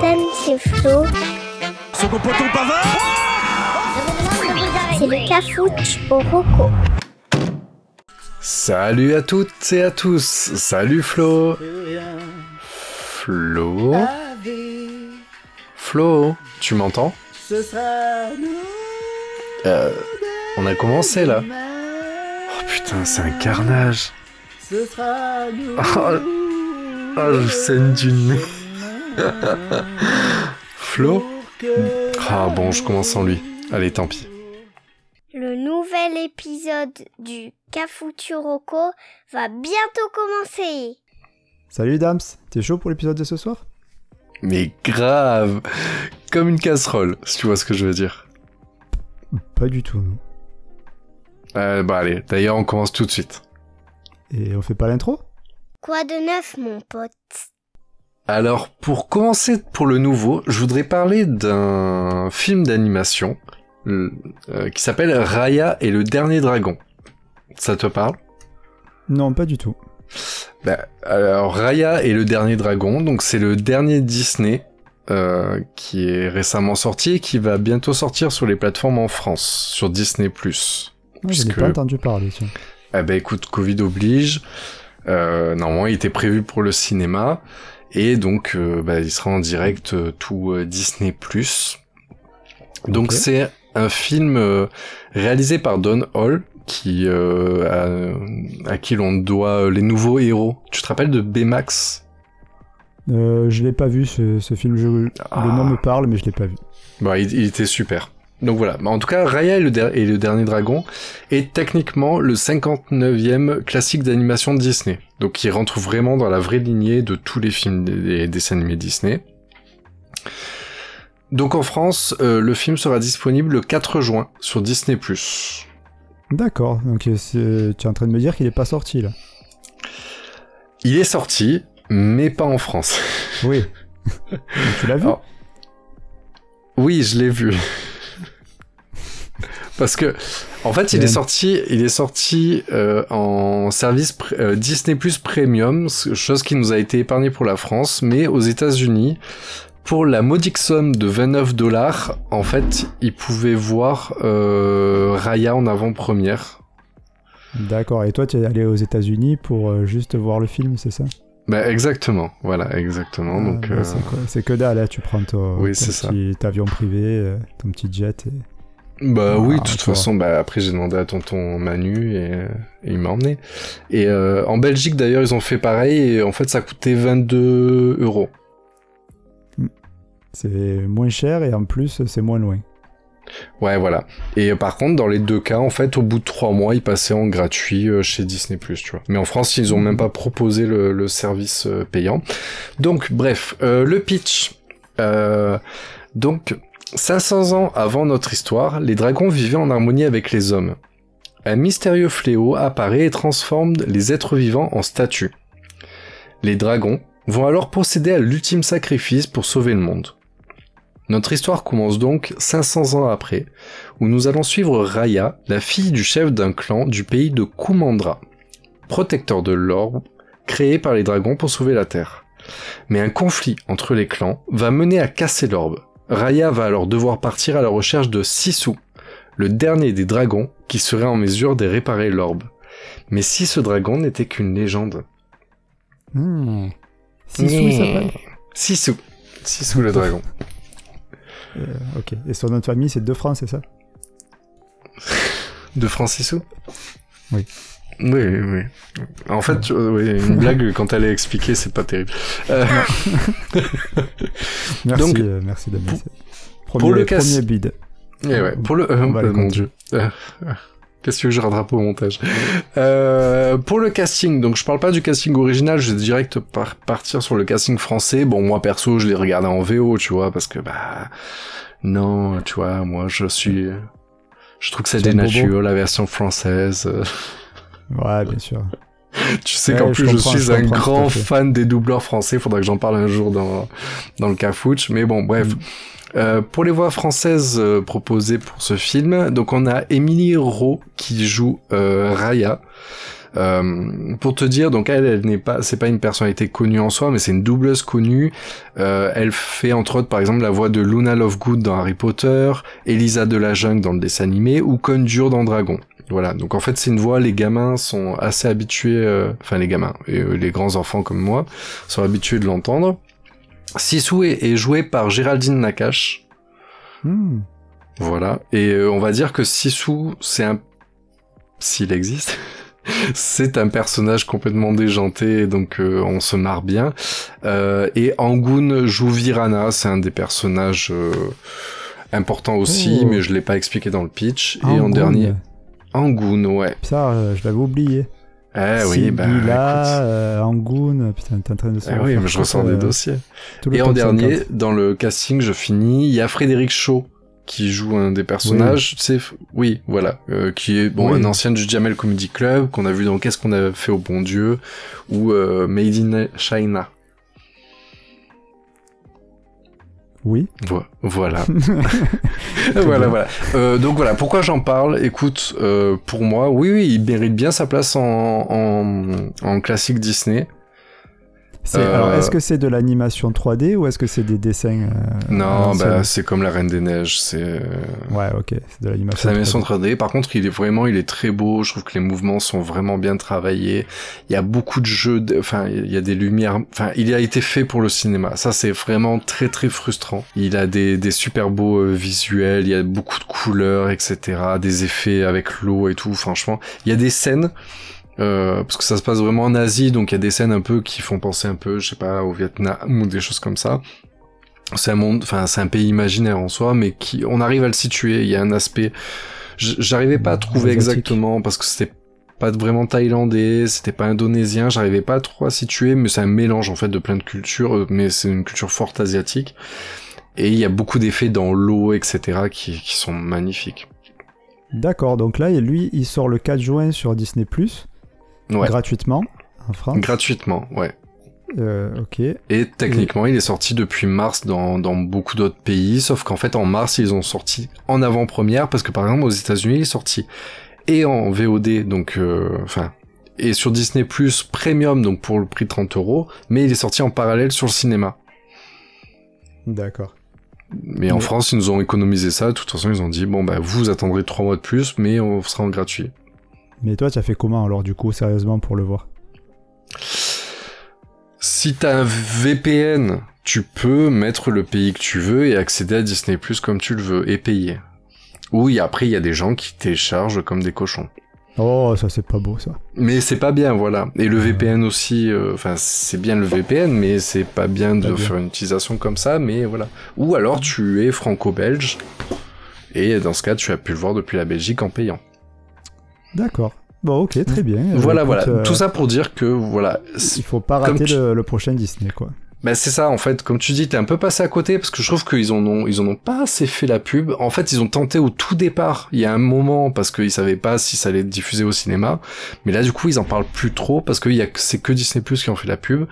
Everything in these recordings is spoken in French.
c'est Flo. Son poton pavard C'est le cafouche au roco. Salut à toutes et à tous. Salut Flo. Flo. Flo, tu m'entends? Ce sera nous. Euh, on a commencé là. Oh putain, c'est un carnage. Ce sera nous. Oh, oh, je saigne du nez. Flo Ah bon, je commence sans lui. Allez, tant pis. Le nouvel épisode du Cafuturoco va bientôt commencer. Salut Dams, t'es chaud pour l'épisode de ce soir? Mais grave Comme une casserole, si tu vois ce que je veux dire. Pas du tout, non. Euh, bah allez, d'ailleurs on commence tout de suite. Et on fait pas l'intro? Quoi de neuf, mon pote? Alors, pour commencer pour le nouveau, je voudrais parler d'un film d'animation euh, euh, qui s'appelle Raya et le dernier dragon. Ça te parle? Non, pas du tout. Bah, Alors, Raya et le dernier dragon, donc c'est le dernier Disney euh, qui est récemment sorti et qui va bientôt sortir sur les plateformes en France, sur Disney+. Ah, Je n'ai Puisque- pas entendu parler, tiens. Ah bah écoute, Covid oblige. Euh, normalement, il était prévu pour le cinéma. Et donc, euh, bah, il sera en direct euh, tout euh, Disney+. Donc c'est un film réalisé par Don Hall, qui euh, à, à qui l'on doit les nouveaux héros. Tu te rappelles de Baymax? Euh, je l'ai pas vu ce, ce film, je- le Ah. nom me parle, mais je l'ai pas vu. Bah, il, il était super. Donc voilà. Bah, en tout cas, Raya et le, der- et le dernier dragon est techniquement le 59e classique d'animation de Disney. Donc il rentre vraiment dans la vraie lignée de tous les films des, des dessins animés Disney. Donc en France, euh, le film sera disponible le 4 juin sur Disney+. D'accord, donc euh, c'est- tu es en train de me dire qu'il est pas sorti là Il est sorti, mais pas en France. Oui. Tu l'as vu? Alors, Oui, je l'ai vu. Parce que, en fait, il est sorti, il est sorti euh, en service euh, Disney Plus Premium, chose qui nous a été épargnée pour la France, mais aux États-Unis, pour la modique somme de 29 dollars, en fait, ils pouvaient voir euh, Raya en avant-première. D'accord, et toi tu es allé aux États-Unis pour juste voir le film, c'est ça? Bah, exactement, voilà, exactement. Ah, donc, bah, c'est que dalle, là, tu prends ton, Oui, ton c'est ça. petit avion privé, ton petit jet. Et... Bah Ah, oui, de toute façon, bah après j'ai demandé à tonton Manu et, et il m'a emmené. Et euh, en Belgique d'ailleurs ils ont fait pareil et en fait ça coûtait 22 euros. C'est moins cher et en plus c'est moins loin. Ouais voilà. Et par contre dans les deux cas en fait au bout de trois mois ils passaient en gratuit euh, chez Disney tu vois. Mais en France ils ont même pas proposé le, le service euh, payant. Donc bref, euh, le pitch. Euh, donc 500 ans avant notre histoire, les dragons vivaient en harmonie avec les hommes. Un mystérieux fléau apparaît et transforme les êtres vivants en statues. Les dragons vont alors procéder à l'ultime sacrifice pour sauver le monde. Notre histoire commence donc 500 ans après, où nous allons suivre Raya, la fille du chef d'un clan du pays de Kumandra, protecteur de l'orbe, créé par les dragons pour sauver la Terre. Mais un conflit entre les clans va mener à casser l'orbe. Raya va alors devoir partir à la recherche de Sisu, le dernier des dragons qui serait en mesure de réparer l'orbe. Mais si ce dragon n'était qu'une légende Hmm. Sisu, il s'appelle Sisu. Sisu le dragon. Euh, Ok, et son nom de famille c'est De France, c'est ça? De Francisou Oui. Oui, oui, oui. En fait, euh, oui, une blague, quand elle est expliquée, c'est pas terrible. Euh, Merci, Donc, euh, merci Damien. pour- Premier, pour le premier bid. et ouais, pour le... euh, mon dieu. Qu'est-ce que je rattrape au montage Euh, Pour le casting, donc je parle pas du casting original, je vais direct par- partir sur le casting français. Bon, moi perso, je l'ai regardé en VO, tu vois, parce que bah non, tu vois, moi je suis, je trouve que ça dénature la version française. Ouais, bien sûr. Tu sais Ouais, qu'en plus je, suis un grand fan des doubleurs français. Faudra que j'en parle un jour dans dans le Cafouche. Mais bon, bref. Mm. Euh, pour les voix françaises euh, proposées pour ce film, donc on a Émilie Rault qui joue euh, Raya. Euh, pour te dire, donc elle, elle n'est pas, c'est pas une personnalité connue en soi, mais c'est une doubleuse connue. Euh, elle fait entre autres, par exemple, la voix de Luna Lovegood dans Harry Potter, Elisa de la jungle dans le dessin animé, ou Conjure dans Dragon. Voilà, donc en fait c'est une voix, les gamins sont assez habitués, euh, enfin les gamins, et euh, les grands enfants comme moi, sont habitués de l'entendre. Sisu est, est joué par Géraldine Nakache, Hmm. voilà, et euh, on va dire que Sisu, c'est un... s'il existe, c'est un personnage complètement déjanté, donc euh, on se marre bien. Euh, et Angun joue Virana, c'est un des personnages euh, importants aussi, Oh. mais je l'ai pas expliqué dans le pitch. et en dernier, Angun, ouais. Ça, euh, je l'avais oublié. Eh oui, bah là, euh, Angoun, putain, t'es en train de se Eh oui, mais je tout, ressors euh, des dossiers. Et en dernier, 50. dans le casting, je finis, il y a Frédéric Shaw qui joue un des personnages, sais, f- oui, voilà, euh, qui est bon Oui. un ancien du Jamel Comedy Club qu'on a vu dans Qu'est-ce qu'on a fait au bon Dieu ou euh, Made in China. Oui. Vo- Voilà. voilà, voilà. Euh, donc voilà, pourquoi j'en parle? Écoute, euh, pour moi, oui, oui, il mérite bien sa place en, en, en classique Disney. C'est- Euh, Alors, est-ce que c'est de l'animation 3D ou est-ce que c'est des dessins euh, non, bah c'est comme la Reine des Neiges, c'est euh, Ouais, ok, c'est de l'animation. c'est l'animation 3D. 3D. Par contre, il est vraiment, il est très beau. Je trouve que les mouvements sont vraiment bien travaillés. Il y a beaucoup de jeux, de- enfin, il y a des lumières. Enfin, il a été fait pour le cinéma. Ça, c'est vraiment très très frustrant. Il a des, des super beaux euh, visuels. Il y a beaucoup de couleurs, etc. Des effets avec l'eau et tout. Franchement, il y a des scènes. Euh, parce que ça se passe vraiment en Asie, donc il y a des scènes un peu qui font penser un peu, je sais pas, au Vietnam ou des choses comme ça. C'est un monde, enfin c'est un pays imaginaire en soi, mais qui, on arrive à le situer. Il y a un aspect, j'arrivais pas à trouver exactement parce que c'était pas vraiment thaïlandais, c'était pas indonésien, j'arrivais pas trop à situer, mais c'est un mélange en fait de plein de cultures, euh, mais c'est une culture forte asiatique. Et il y a beaucoup d'effets dans l'eau, etc., qui, qui sont magnifiques. D'accord, donc là, lui, il sort le 4 juin sur Disney+, Ouais, gratuitement, en France. gratuitement, ouais. Euh, ok. Et techniquement, il est sorti depuis mars dans, dans beaucoup d'autres pays, sauf qu'en fait, en mars, ils ont sorti en avant-première, parce que par exemple, aux États-Unis, il est sorti et en VOD, donc, euh, enfin, et sur Disney Plus Premium, donc pour le prix de 30 euros, mais il est sorti en parallèle sur le cinéma. D'accord. Mais en Ouais. France, ils nous ont économisé ça. De toute façon, ils ont dit bon bah vous attendrez trois mois de plus, mais on sera en gratuit. Mais toi, tu as fait comment alors, du coup, sérieusement, pour le voir? Si t'as un VPN, tu peux mettre le pays que tu veux et accéder à Disney Plus comme tu le veux et payer. Oui, après il y a des gens qui téléchargent comme des cochons. Oh, ça, c'est pas beau, ça. Mais c'est pas bien, voilà. Et le VPN aussi, euh, enfin c'est bien le VPN, mais c'est pas bien de Pas bien. faire une utilisation comme ça, mais voilà. Ou alors tu es franco-belge et dans ce cas tu as pu le voir depuis la Belgique en payant. D'accord. Bon, ok, très bien. Voilà, écoute, voilà. euh, Tout ça pour dire que, voilà. Il faut pas rater tu- le, le prochain Disney, quoi. Bah, c'est ça, en fait. Comme tu dis, t'es un peu passé à côté parce que je trouve qu'ils en ont, ils en ont pas assez fait la pub. En fait, ils ont tenté au tout départ. Il y a un moment parce qu'ils savaient pas si ça allait être diffusé au cinéma. Mais là, du coup, ils en parlent plus trop parce que c'est que Disney Plus qui en fait la pub.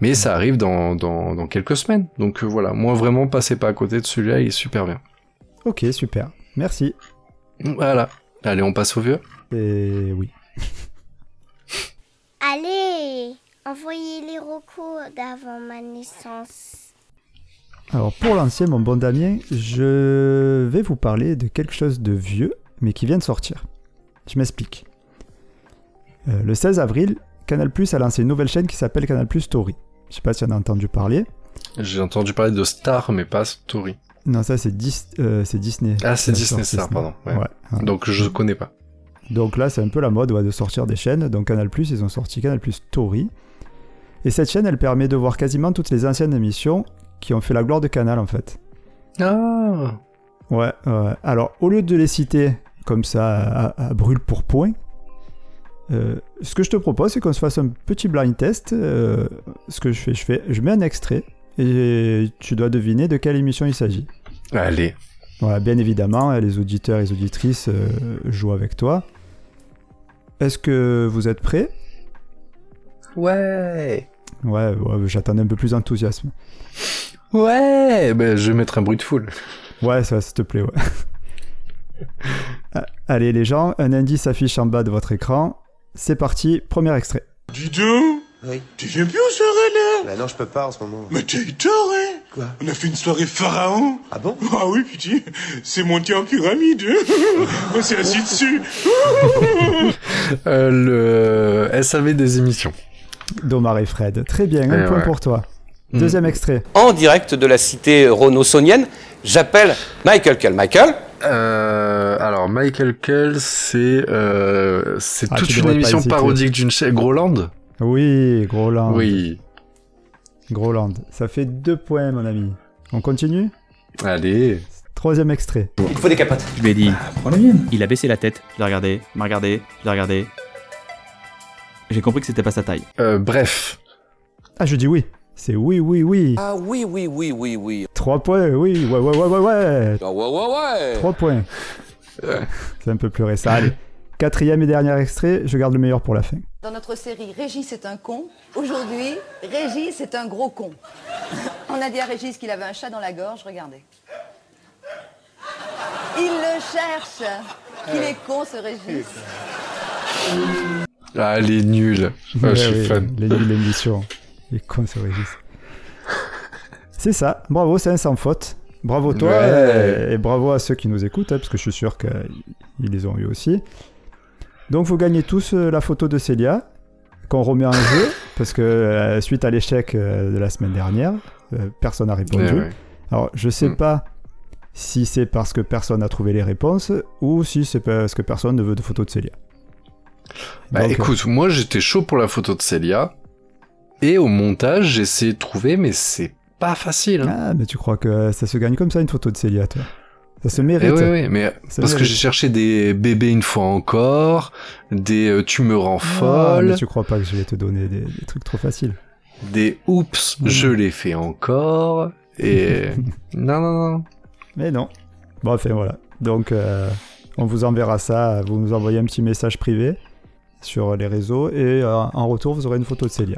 Mais ça arrive dans, dans, dans quelques semaines. Donc, euh, voilà. Moi, vraiment, passez pas à côté de celui-là. Il est super bien. Ok, super. Merci. Voilà. Allez, on passe au vieux. Et oui. Allez, envoyez les recos d'avant ma naissance. Alors, pour lancer mon bon Damien, je vais vous parler de quelque chose de vieux, mais qui vient de sortir. Je m'explique. Euh, le 16 avril, Canal Plus a lancé une nouvelle chaîne qui s'appelle Canal Plus Story. Je sais pas si on a entendu parler. J'ai entendu parler de Star, mais pas Story. Non, ça c'est Dis- euh, c'est Disney. Ah, c'est Disney Star, pardon. Ouais. Ouais, ouais. Donc, je connais pas. Donc là, c'est un peu la mode ouais, de sortir des chaînes. Donc Canal Plus, ils ont sorti Canal Plus Story. Et cette chaîne, elle permet de voir quasiment toutes les anciennes émissions qui ont fait la gloire de Canal en fait. Ah! Ouais, ouais. Alors, au lieu de les citer comme ça à, à brûle pour point, euh, ce que je te propose, c'est qu'on se fasse un petit blind test. Euh, ce que je fais, je fais, je mets un extrait et tu dois deviner de quelle émission il s'agit. Allez. Voilà, bien évidemment, les auditeurs et les auditrices euh, jouent avec toi. Est-ce que vous êtes prêts? Ouais! Ouais, ouais, j'attendais un peu plus d'enthousiasme. Ouais, je vais mettre un bruit de foule. Ouais, ça, s'il te plaît, ouais. Allez, les gens, un indice s'affiche en bas de votre écran. C'est parti, premier extrait. Dis donc Oui. Tu viens plus soirées là Bah non, je peux pas en ce moment. Mais tort, hein Quoi On a fait une soirée pharaon Ah bon Ah oui, putain, c'est monté en pyramide On s'est assis dessus Euh, le SAV des émissions. Domar et Fred. Très bien, un Eh point ouais. pour toi. Mm. Deuxième extrait. en direct de la cité renault-saunienne. J'appelle Michael Kell. Michael Euh, alors Michael Kell, c'est euh, c'est Ah, toute une émission parodique d'une chaîne. Groland? Oui, Groland. Oui. Groland. Ça fait deux points, mon ami. On continue? Allez. Troisième extrait. Il faut des capotes. Je lui ai dit, Prends la mienne. il a baissé la tête, je l'ai regardé, il m'a regardé, je l'ai regardé. J'ai compris que c'était pas sa taille. Euh, bref. Ah, je dis oui. C'est oui, oui, oui. Ah oui, oui, oui, oui, oui. Trois points, oui. Ouais, ouais, ouais, ouais, ouais. Ah ouais, ouais, ouais. Trois points. C'est un peu plus récent. Allez. Quatrième et dernier extrait. Je garde le meilleur pour la fin. Dans notre série Régis est un con, aujourd'hui, Régis est un gros con. On a dit à Régis qu'il avait un chat dans la gorge, regardez. Il le cherche. Qu'il est con ce Régis. Ah, elle est nulle. Ah, Ouais, je suis oui, fan. Les nuls l'émission. Les cons, ce Régis. C'est ça. Bravo, c'est un sans faute. Bravo toi Ouais. et, et bravo à ceux qui nous écoutent, hein, parce que je suis sûr qu'ils les ont eu aussi. Donc vous gagnez tous euh, la photo de Célia qu'on remet en jeu, parce que euh, suite à l'échec euh, de la semaine dernière, personne n'a répondu. Ouais, ouais. Alors je sais Mm. pas si c'est parce que personne n'a trouvé les réponses ou si c'est parce que personne ne veut de photo de Célia. Bah Donc, écoute, moi j'étais chaud pour la photo de Célia. Et au montage, j'ai essayé de trouver, mais c'est pas facile. hein. Ah, mais tu crois que ça se gagne comme ça une photo de Célia, toi? Ça se Eh mérite. oui, oui, mais Ça parce que j'ai cherché des bébés une fois encore, des euh, tu me rends Ah, folle, mais tu crois pas que je vais te donner des, des trucs trop faciles des oups, je l'ai fait encore, et non, non, non. Mais non. Bon, enfin voilà. Donc, euh, on vous enverra ça. Vous nous envoyez un petit message privé sur les réseaux et euh, en retour, vous aurez une photo de Célia.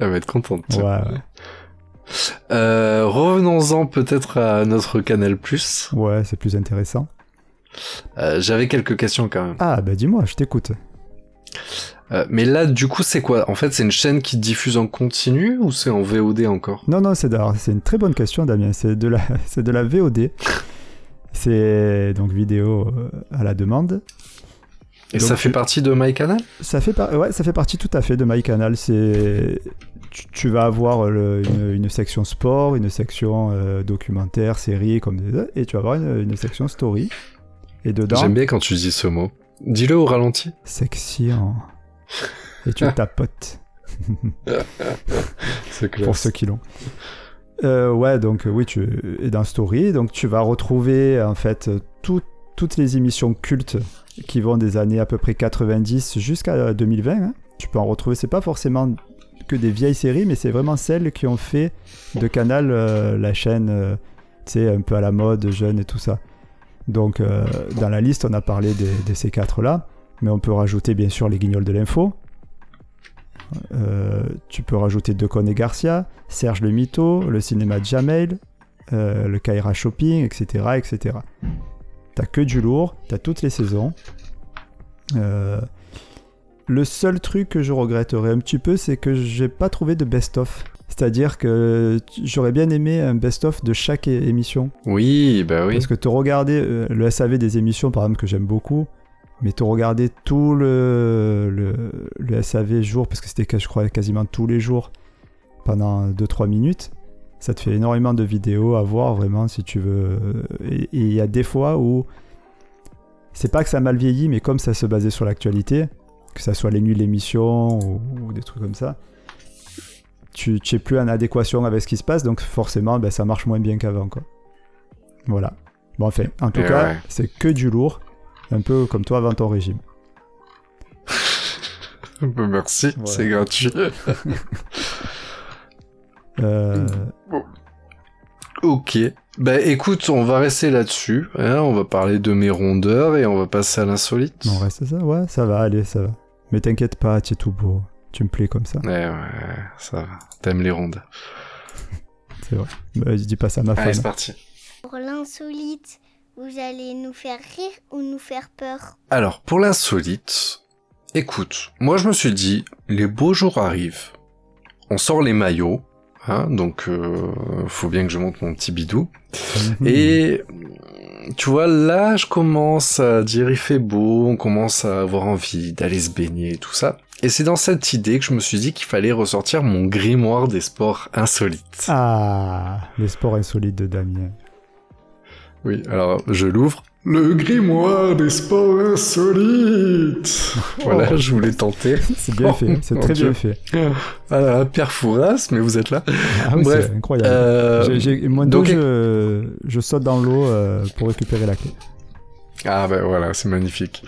Elle va être contente. Ouais, ouais. Euh, Revenons-en peut-être à notre Canal+. Ouais, c'est plus intéressant. Euh, J'avais quelques questions quand même. Ah, bah dis-moi, je t'écoute. Euh, mais là, du coup, c'est quoi? En fait, c'est une chaîne qui diffuse en continu ou c'est en VOD encore? Non, non, c'est c'est une très bonne question, Damien. C'est de la, c'est de la VOD. C'est donc vidéo à la demande. Et Donc, ça fait tu- partie de MyCanal Ça fait, par- ouais, ça fait partie tout à fait de MyCanal. C'est, tu, tu vas avoir le- une, une section sport, une section euh, documentaire, série, comme et tu vas avoir une, une section story. Et dedans, J'aime bien quand tu dis ce mot. Dis-le au ralenti. section. Et tu tapotes C'est clair. pour ceux qui l'ont. Euh, ouais, donc euh, oui, tu es dans Story, donc tu vas retrouver en fait tout- toutes les émissions cultes qui vont des années à peu près 90 jusqu'à 2020. hein. Tu peux en retrouver, c'est pas forcément que des vieilles séries, mais c'est vraiment celles qui ont fait de Canal euh, la chaîne, euh, tu sais, un peu à la mode, jeune et tout ça. Donc euh, dans la liste, on a parlé de ces quatre-là, mais on peut rajouter bien sûr les guignols de l'info. Euh, tu peux rajouter Decon et Garcia, Serge le Mito, le cinéma de Jamel, euh, le Kaira Shopping, etc. etc. T'as que du lourd, t'as toutes les saisons. Euh, le seul truc que je regretterais un petit peu, c'est que j'ai pas trouvé de best-of. C'est-à-dire que j'aurais bien aimé un best-of de chaque émission. Oui, bah oui. Parce que te regarder euh, le SAV des émissions, par exemple, que j'aime beaucoup, mais te regarder tout le, le, le SAV jour, parce que c'était, je crois, quasiment tous les jours, pendant 2-3 minutes, ça te fait énormément de vidéos à voir, vraiment, si tu veux. Et il y a des fois où. C'est pas que ça a mal vieilli, mais comme ça se basait sur l'actualité, que ça soit les nuits de l'émission ou, ou des trucs comme ça, tu tu es plus en adéquation avec ce qui se passe, donc forcément, ben, ça marche moins bien qu'avant, quoi. Voilà. Bon, enfin, en tout Eh cas, ouais. c'est que du lourd, un peu comme toi avant ton régime. Merci, c'est gratuit. Euh, ok. Bah écoute, on va rester là-dessus. hein, on va parler de mes rondeurs et on va passer à l'insolite. on reste ça Ouais, ça va, allez, ça va. Mais t'inquiète pas, tu es tout beau. Tu me plais comme ça, Ouais, ouais, ça va. T'aimes les rondeurs. c'est vrai. Bah, je dis pas ça à ma Allez, c'est femme. parti. Pour l'insolite Vous allez nous faire rire ou nous faire peur? Alors, pour l'insolite, écoute, moi je me suis dit, les beaux jours arrivent. On sort les maillots, hein, donc euh, faut bien que je monte mon petit bidou. Mhm. Et tu vois, là, je commence à dire il fait beau, on commence à avoir envie d'aller se baigner et tout ça. Et c'est dans cette idée que je me suis dit qu'il fallait ressortir mon grimoire des sports insolites. Ah, les sports insolites de Damien. Oui, alors je l'ouvre. Le grimoire des sports insolites. Voilà, je voulais tenter. C'est bien Oh, fait, c'est mon très Dieu. bien fait. Voilà, Pierre Fouras, mais vous êtes là. Ah oui, Bref, c'est incroyable. Euh, moi, donc- je, je saute dans l'eau euh, pour récupérer la clé. Ah ben voilà, c'est magnifique.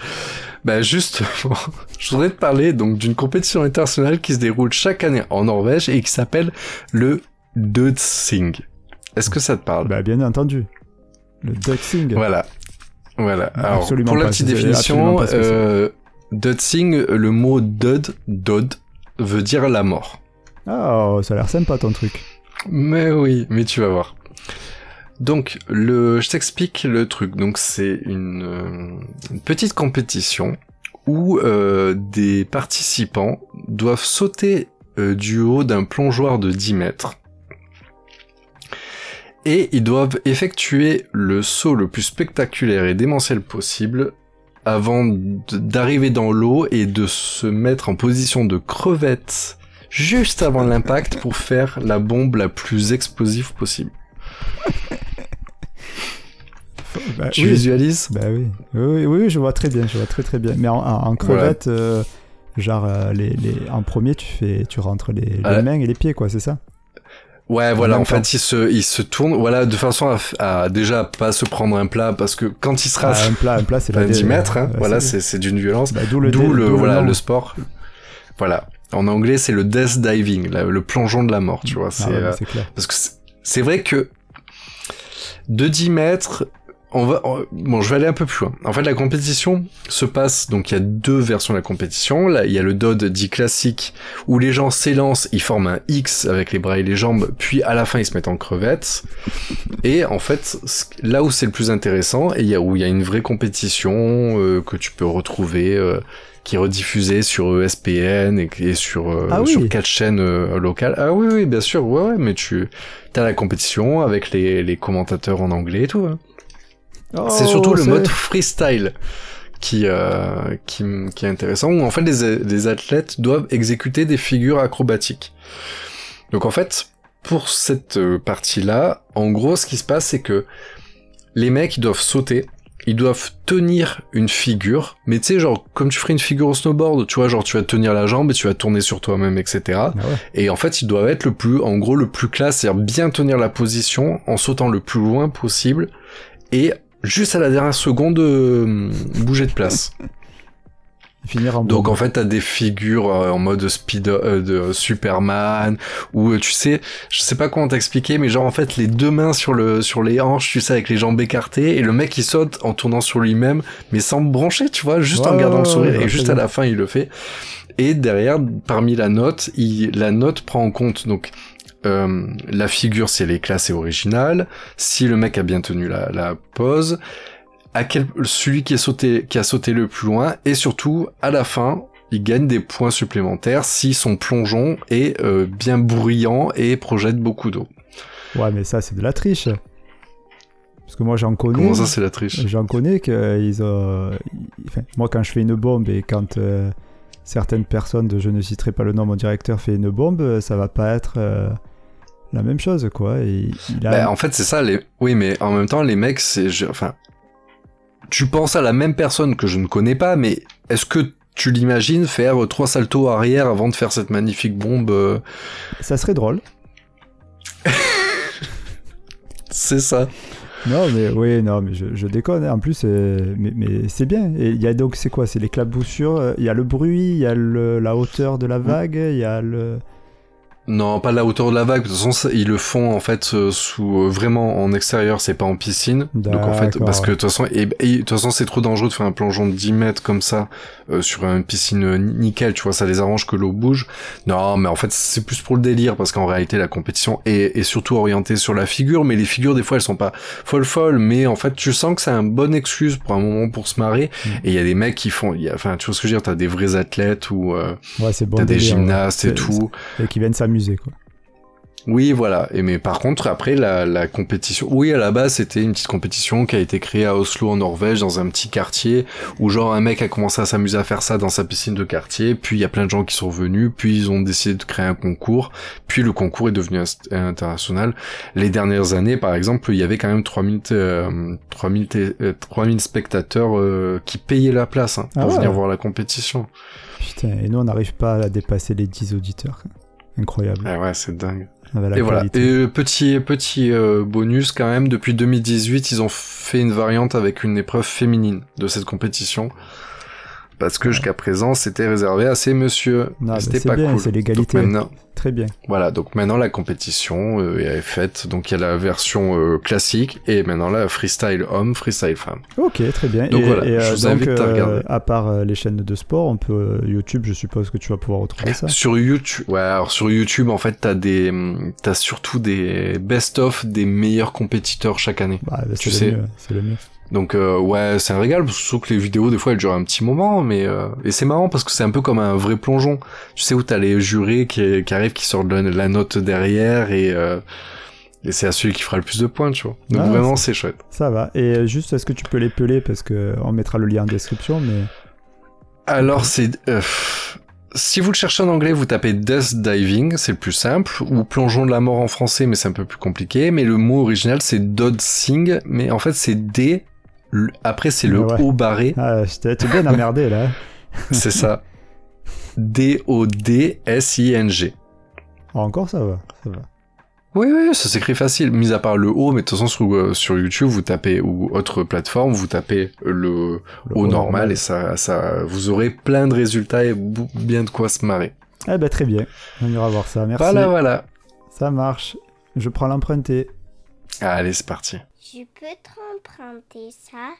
Ben juste, je voudrais te parler donc d'une compétition internationale qui se déroule chaque année en Norvège et qui s'appelle le Dødsing. Est-ce que ça te parle? Bah, bien entendu. Le ducksing. Voilà. Voilà. Alors, Absolument pour la pas, petite définition, euh, Dødsing, le mot Død, Dod, veut dire la mort. Ah, ça a l'air sympa ton truc. Mais oui, mais tu vas voir. Donc, le, je t'explique le truc. Donc, c'est une, euh, une petite compétition où euh, des participants doivent sauter euh, du haut d'un plongeoir de 10 mètres. Et ils doivent effectuer le saut le plus spectaculaire et démentiel possible avant d'arriver dans l'eau et de se mettre en position de crevette juste avant l'impact pour faire la bombe la plus explosive possible. Bah, Tu oui. visualises? Bah oui. Oui, oui, oui, je vois très bien, je vois très très bien. Mais en, crevette, euh, genre, euh, les, les, en premier, tu fais, tu rentres les, les Ouais. mains et les pieds, quoi, c'est ça? Ouais, voilà, en fait, il se, il se tourne, voilà, de façon à, à déjà pas se prendre un plat, parce que quand il sera Ah, Un plat, un plat, c'est à la 10 mètres, hein, voilà, c'est- d'une violence. bah, D'où le, le, voilà, le sport. Voilà. En anglais, c'est le death diving, la- le plongeon de la mort, tu vois. Ah C'est, ouais, euh. Parce que c'est vrai que de 10 mètres, on va, on- bon, je vais aller un peu plus loin. En fait, la compétition se passe, donc il y a deux versions de la compétition. Là, il y a le DOD dit classique, où les gens s'élancent, ils forment un X avec les bras et les jambes, puis à la fin, ils se mettent en crevette. Et en fait, là où c'est le plus intéressant, et il y a, où il y a une vraie compétition euh, que tu peux retrouver, euh, qui est rediffusée sur ESPN et, et sur, euh, Ah oui. sur quatre chaînes euh, locales. Ah oui, oui, bien sûr, ouais, ouais, mais tu as la compétition avec les, les commentateurs en anglais et tout. hein. C'est Oh, surtout le mode freestyle qui, euh, qui, qui est intéressant, où en fait les, les athlètes doivent exécuter des figures acrobatiques. Donc en fait, pour cette euh, partie-là, en gros, ce qui se passe, c'est que les mecs, ils doivent sauter, ils doivent tenir une figure, mais tu sais, genre, comme tu ferais une figure au snowboard, tu vois, genre, tu vas tenir la jambe et tu vas tourner sur toi-même, etc. Ah ouais. Et en fait, ils doivent être le plus, en gros, le plus classe, c'est-à-dire bien tenir la position en sautant le plus loin possible et juste à la dernière seconde euh, bouger de place. Finir en Donc en fait, t'as des figures euh, en mode speed euh, de Superman ou euh, tu sais, je sais pas comment t'expliquer, mais genre en fait les deux mains sur le sur les hanches, tu sais, avec les jambes écartées et le mec il saute en tournant sur lui-même, mais sans brancher, tu vois, juste en gardant le sourire ouais, et juste à la fin il le fait. Et derrière, parmi la note, il, la note prend en compte donc euh, la figure si elle est classée originale, si le mec a bien tenu la, la pose, à quel celui qui est sauté qui a sauté le plus loin et surtout à la fin il gagne des points supplémentaires si son plongeon est euh, bien bruyant et projette beaucoup d'eau. Ouais, mais ça, c'est de la triche. Parce que moi, j'en connais. Comment ça c'est la triche? J'en connais que ils ont. ils- Enfin, moi, quand je fais une bombe et quand euh, certaines personnes, je ne citerai pas le nom, mon directeur fait une bombe, euh, ça va pas être euh, la même chose, quoi. Et il a. Bah, en fait c'est ça les oui mais en même temps les mecs c'est je- enfin tu penses à la même personne que je ne connais pas mais est-ce que tu l'imagines faire trois saltos arrière avant de faire cette magnifique bombe euh, Ça serait drôle. C'est ça. Non, mais oui, non, mais je, je déconne. hein. En plus, mais, mais c'est bien. Et il y a donc, c'est quoi? C'est l'éclaboussure. euh, Il y a le bruit, il y a le- la hauteur de la vague, il y a le. Non, pas la hauteur de la vague. De toute façon, ça- ils le font en fait euh, sous euh, vraiment en extérieur, c'est pas en piscine. Donc en fait, parce que de toute façon, et, et de toute façon, c'est trop dangereux de faire un plongeon de 10 mètres comme ça euh, sur une piscine euh, nickel. Tu vois, ça les arrange que l'eau bouge. Non, mais en fait, c'est plus pour le délire parce qu'en réalité, la compétition est, est surtout orientée sur la figure. Mais les figures, des fois, elles sont pas folles folles. Mais en fait, tu sens que c'est un bonne excuse pour un moment pour se marrer. Mm. Et il y a des mecs qui font, il y a- enfin, tu vois ce que je veux dire, t'as des vrais athlètes ou euh, Ouais, bon t'as des ouais. gymnastes et tout. Et qui viennent s'amuser, quoi. Oui, voilà. Et mais par contre, après la, la compétition, oui, à la base, c'était une petite compétition qui a été créée à Oslo en Norvège, dans un petit quartier, où genre un mec a commencé à s'amuser à faire ça dans sa piscine de quartier. Puis il y a plein de gens qui sont venus. Puis ils ont décidé de créer un concours. Puis le concours est devenu inst- international. Les dernières années, par exemple, il y avait quand même 3000 euh, 3000 té- euh, 3000 spectateurs euh, qui payaient la place hein, pour Ah ouais. venir voir la compétition. Putain, et nous, on n'arrive pas à dépasser les 10 auditeurs. quoi. Incroyable. Ah ouais, c'est dingue. Avait la et voilà. Et petit petit euh, bonus quand même, depuis 2018, ils ont fait une variante avec une épreuve féminine de cette compétition. Parce que jusqu'à présent, c'était réservé à ces messieurs. C'était pas bien, cool. c'est l'égalité. Très bien. voilà. Donc maintenant, la compétition euh, est faite. Donc il y a la version euh, classique et maintenant la freestyle homme, freestyle femme. Ok, très bien. Donc et, voilà, et, je euh, vous donc, invite à regarder. à part les chaînes de sport, on peut YouTube, je suppose que tu vas pouvoir retrouver ça. Sur YouTube, ouais, alors sur YouTube, en fait, t'as des, t'as surtout des best-of des meilleurs compétiteurs chaque année. Bah, bah, Tu sais. C'est le mieux. Donc euh, ouais, c'est un régal, surtout que les vidéos des fois elles durent un petit moment, mais euh, et c'est marrant parce que c'est un peu comme un vrai plongeon. Tu sais où t'as les jurés qui, qui arrivent, qui sortent la, la note derrière et euh, et c'est à celui qui fera le plus de points, tu vois. Donc Ah, vraiment c'est chouette. Ça va. Et euh, juste, est-ce que tu peux les peler parce que on mettra le lien en description, mais Alors c'est euh, si vous le cherchez en anglais, vous tapez Death Diving, c'est le plus simple, ou Plongeon de la mort en français, mais c'est un peu plus compliqué. Mais le mot original c'est Dodsing, mais en fait c'est D. le- Après c'est le ouais. haut barré, ah, t'es bien emmerdé là. c'est ça. D-O-D-S-I-N-G. Ah, encore ça va, ça va. Oui, oui, ça s'écrit facile, mis à part le haut, mais de toute façon, sur, euh, sur YouTube, vous tapez, ou autre plateforme, vous tapez le Le haut normal, et ça, ça, vous aurez plein de résultats et bien de quoi se marrer. Eh ben très bien. On ira voir ça. Merci. Voilà, voilà. Ça marche. Je prends l'emprunté. Allez, c'est parti. Je peux t'emprunter ça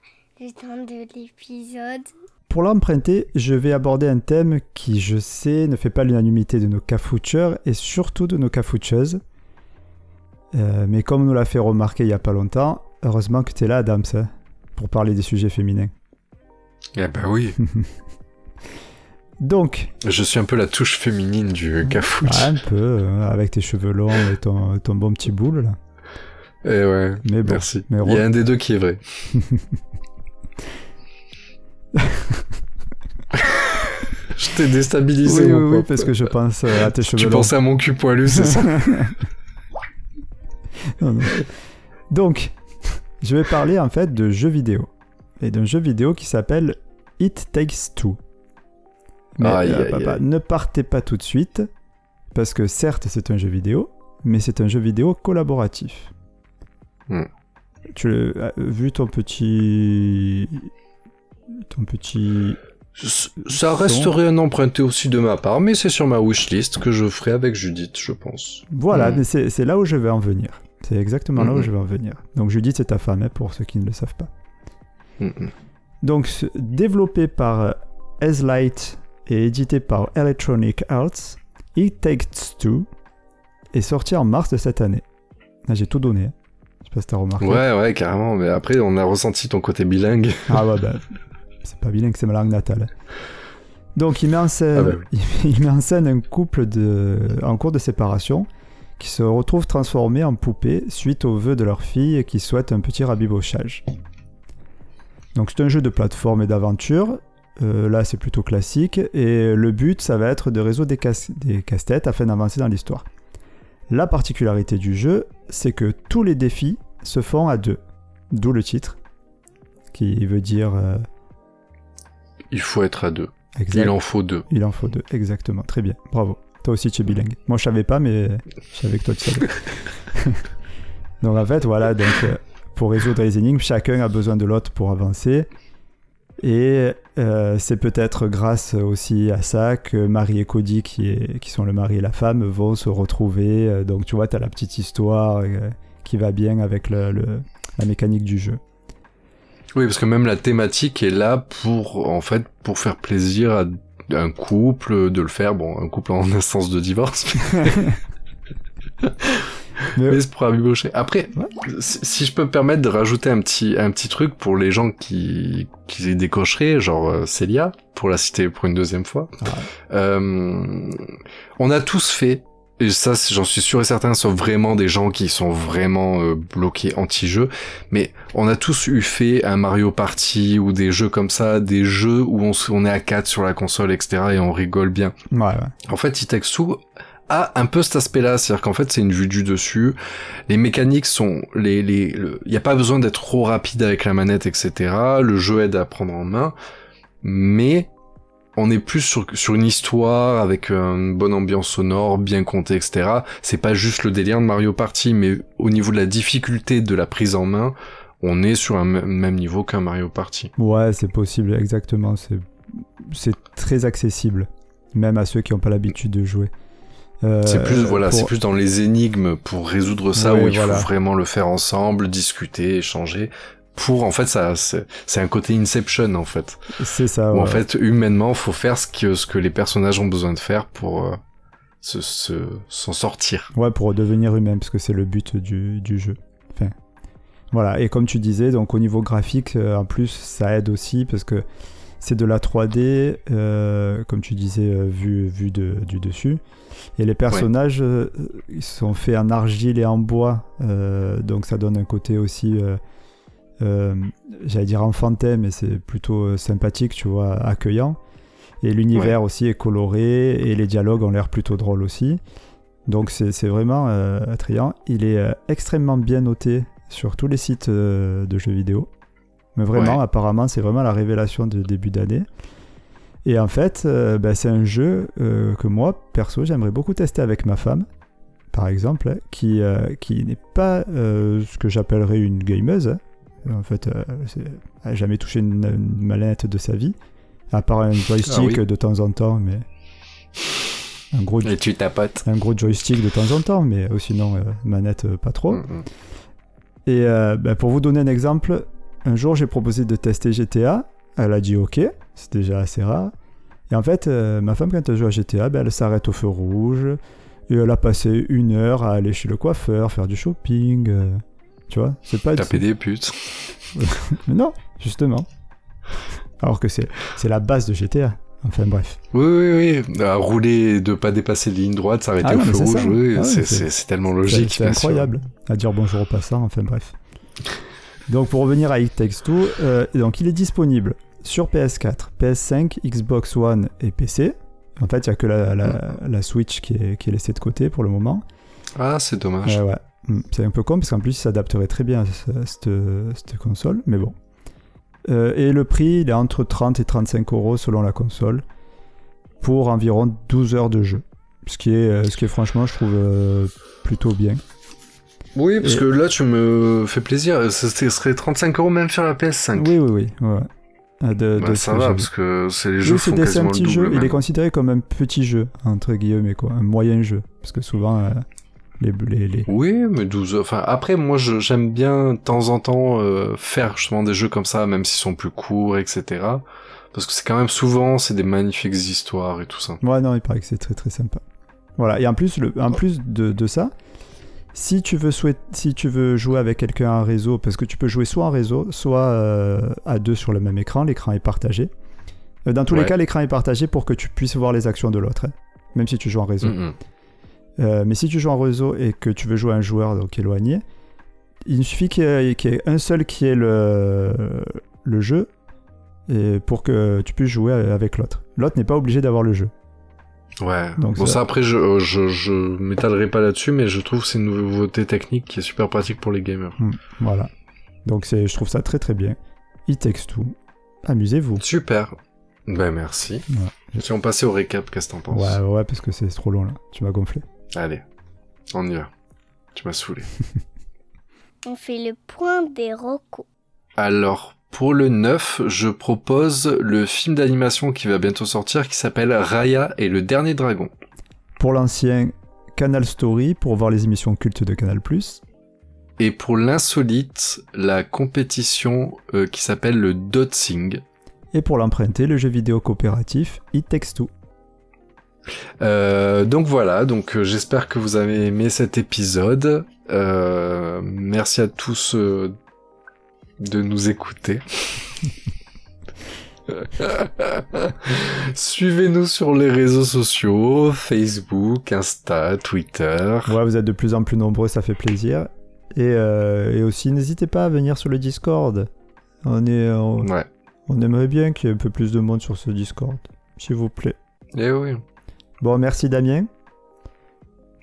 le temps de l'épisode Pour l'emprunter, je vais aborder un thème qui, je sais, ne fait pas l'unanimité de nos cafoucheurs et surtout de nos cafoucheuses. Euh, mais comme on nous l'a fait remarquer il y a pas longtemps, heureusement que tu es là, Adams, hein, pour parler des sujets féminins. Eh ben oui. Donc, Je suis un peu la touche féminine du cafouche. un peu, euh, avec tes cheveux longs et ton, ton bon petit boule, là. Eh ouais. Mais bon, Merci. mais Il y a un des deux qui est vrai. je t'ai déstabilisé, Oui, oui, oui, parce que je pense euh, à tes cheveux Tu pensais à mon cul poilu, c'est ça? Non, non. Donc, je vais parler en fait de jeux vidéo. Et d'un jeu vidéo qui s'appelle It Takes Two. Mais Aïe, euh, aïe, papa, aïe. ne partez pas tout de suite, parce que certes c'est un jeu vidéo, mais c'est un jeu vidéo collaboratif. Hmm. Tu as vu ton petit... Ton petit... Ça resterait un emprunté aussi de ma part, mais c'est sur ma wishlist que je ferai avec Judith, je pense. Voilà, Hmm. mais c'est là où je vais en venir. C'est exactement là où je vais en venir. Donc Judith, c'est ta femme, hein, pour ceux qui ne le savent pas. Donc, développé par Light et édité par Electronic Arts, It Takes Two est sorti en mars de cette année. Là, j'ai tout donné. hein. Sais pas si t'as remarqué. Ouais, ouais, carrément, mais après, on a ressenti ton côté bilingue. Ah ouais, bah, c'est pas bilingue, c'est ma langue natale. Donc, il met en scène, Ah bah oui. il met en scène un couple de, en cours de séparation qui se retrouve transformé en poupée suite au vœu de leur fille qui souhaite un petit rabibochage. Donc, c'est un jeu de plateforme et d'aventure. Euh, là, c'est plutôt classique. Et le but, ça va être de résoudre des, casse- des casse-têtes afin d'avancer dans l'histoire. La particularité du jeu, c'est que tous les défis se font à deux. D'où le titre, qui veut dire euh, Il faut être à deux. exact- Il en faut deux. Il en faut deux, exactement. Très bien, bravo. Toi aussi, tu es bilingue. Moi, je savais pas, mais je savais que toi, tu savais. donc, en fait, voilà, donc, euh, pour résoudre les énigmes, chacun a besoin de l'autre pour avancer. Et euh, c'est peut-être grâce aussi à ça que Marie et Cody, qui, est- qui sont le mari et la femme, vont se retrouver. Donc tu vois, tu as la petite histoire qui va bien avec le- le- la mécanique du jeu. Oui, parce que même la thématique est là pour, en fait, pour faire plaisir à un couple, de le faire, bon, un couple en instance de divorce, Mais- mais c'est pour abibocher. Après, si je peux me permettre de rajouter un petit, un petit truc pour les gens qui, qui décocheraient, genre euh, Célia, pour la citer pour une deuxième fois. Euh, on a tous fait, et ça j'en suis sûr et certain, sauf vraiment des gens qui sont vraiment euh, bloqués anti-jeu, mais on a tous eu fait un Mario Party ou des jeux comme ça, des jeux où on, est à 4 sur la console, etc. et on rigole bien. Ouais, ouais. En fait, It Takes Two a un peu cet aspect-là, c'est-à-dire qu'en fait, c'est une vue du dessus. Les mécaniques sont, les, les, il n'y a pas besoin d'être trop rapide avec la manette, etc. Le jeu aide à prendre en main, mais on est plus sur, sur une histoire avec une bonne ambiance sonore, bien contée, etc. C'est pas juste le délire de Mario Party, mais au niveau de la difficulté de la prise en main, on est sur un même niveau qu'un Mario Party. Ouais, c'est possible, exactement. C'est, c'est très accessible, même à ceux qui n'ont pas l'habitude de jouer. Euh, C'est plus voilà, pour- c'est plus dans les énigmes pour résoudre ça où il voilà. faut vraiment le faire ensemble, discuter, échanger. Pour en fait ça c'est un côté Inception en fait. C'est ça. Où en fait humainement faut faire ce que ce que les personnages ont besoin de faire pour euh, se se s'en sortir. Ouais, pour devenir humain, parce que c'est le but du, du jeu. Enfin, voilà, et comme tu disais, donc au niveau graphique, euh, en plus, ça aide aussi, parce que c'est de la 3D, euh, comme tu disais, euh, vu, vu de, du dessus. Et les personnages, euh, ils sont faits en argile et en bois, euh, donc ça donne un côté aussi, euh, euh, j'allais dire enfantin, mais c'est plutôt euh, sympathique, tu vois, accueillant. Et l'univers aussi est coloré, et les dialogues ont l'air plutôt drôles aussi. Donc c'est vraiment euh, attrayant. Il est euh, extrêmement bien noté sur tous les sites euh, de jeux vidéo. Mais vraiment, Ouais. apparemment, c'est vraiment la révélation de début d'année. Et en fait, euh, bah, c'est un jeu euh, que moi, perso, j'aimerais beaucoup tester avec ma femme, par exemple, hein, qui, euh, qui n'est pas euh, ce que j'appellerais une gameuse. hein. En fait, euh, elle n'a jamais touché une, une manette de sa vie, à part un joystick Ah oui. de temps en temps, mais un gros, Et tu tapotes. un gros joystick de temps en temps, mais euh, sinon, euh, manette pas trop. Mm, mm. Et euh, bah, pour vous donner un exemple, un jour j'ai proposé de tester GTA, elle a dit ok, c'est déjà assez rare. Et en fait, euh, ma femme quand elle joue à GTA, bah, elle s'arrête au feu rouge, et elle a passé une heure à aller chez le coiffeur, faire du shopping, euh, tu vois, c'est pas... Taper des putes. Mais non, justement. Alors que c'est la base de GTA. Enfin bref. Oui oui oui, à rouler de pas dépasser les lignes droites, s'arrêter Ah au feu rouge, oui, Ah c'est tellement logique. c'est sûr. incroyable à dire bonjour aux passants, enfin bref. Donc pour revenir à It Takes Two, euh, donc il est disponible sur PS4, PS5, Xbox One et PC. En fait, il n'y a que la, la- la Switch qui est, qui est laissée de côté pour le moment. Ah, c'est dommage. Euh, ouais. Mm, C'est un peu con parce qu'en plus, il s'adapterait très bien à ce- cette, cette console, mais bon. Euh, et le prix, il est entre 30 et 35 euros selon la console pour environ 12 heures de jeu. Ce qui est, euh, ce qui est franchement, je trouve euh, plutôt bien. Oui, parce Et- que là, tu me fais plaisir. Ce ce serait 35 euros même sur la PS5. Oui, oui, oui. ouais, De, Bah, de ça va, parce que c'est les jeux Oui, font des- c'est un quasiment le petit double. jeu. Il est considéré comme un petit jeu, entre guillemets, quoi. Un moyen jeu. Parce que souvent, euh, les, les, les- Oui, mais 12 heures. Enfin, après, moi, j'aime bien de temps en temps euh, faire justement des jeux comme ça, même s'ils sont plus courts, etc. Parce que c'est quand même souvent, c'est des magnifiques histoires et tout ça. Ouais, non, il paraît que c'est très très sympa. Voilà, et en plus, le, en plus de, de ça, si tu, veux souhait- si tu veux jouer avec quelqu'un en réseau, parce que tu peux jouer soit en réseau, soit euh, à deux sur le même écran, l'écran est partagé. Euh, Dans tous les cas, l'écran est partagé pour que tu puisses voir les actions de l'autre, hein, même si tu joues en réseau. Mm. Euh, mais si tu joues en réseau et que tu veux jouer à un joueur donc éloigné, il suffit qu'il y, ait- qu'il y ait un seul qui ait le, le jeu et pour que tu puisses jouer avec l'autre. L'autre n'est pas obligé d'avoir le jeu. Ouais. Donc bon, ça- après, je, je, je m'étalerai pas là-dessus, mais je trouve que c'est une nouveauté technique qui est super pratique pour les gamers. Voilà. Donc je trouve ça très très bien. It Takes Two. Amusez-vous. Super. Ben, merci. Ouais. Si on passait au récap, qu'est-ce que t'en penses? Ouais, ouais, parce que c'est trop long là. Tu m'as gonflé. Allez, on y va. Tu m'as saoulé. On fait le point des recos. Alors, pour le 9, je propose le film d'animation qui va bientôt sortir qui s'appelle Raya et le dernier dragon. Pour l'ancien, Canal Story pour voir les émissions cultes de Canal+. Et pour l'insolite, la compétition euh, qui s'appelle le Dotsing. Et pour l'emprunter, le jeu vidéo coopératif It Takes Two. Euh, donc voilà, donc euh, j'espère que vous avez aimé cet épisode. Euh, merci à tous euh, de nous écouter. Suivez-nous sur les réseaux sociaux, Facebook, Insta, Twitter. Ouais, vous êtes de plus en plus nombreux, ça fait plaisir. Et, et aussi, n'hésitez pas à venir sur le Discord. On, est, on, Ouais. on aimerait bien qu'il y ait un peu plus de monde sur ce Discord, s'il vous plaît. Eh oui. Bon, merci Damien.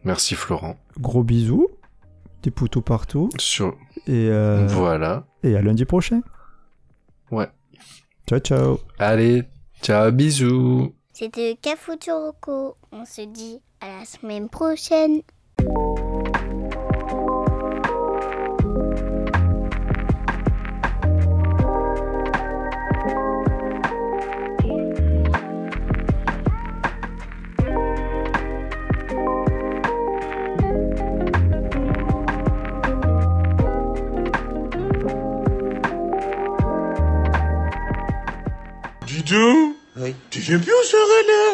Merci Florent. Gros bisous. Des poutous partout. Sur... Et, euh, Voilà. et à lundi prochain. Ouais. Ciao, ciao. Allez, ciao, bisous. C'était Cafuturoko. On se dit à la semaine prochaine. Oui. Tu viens plus là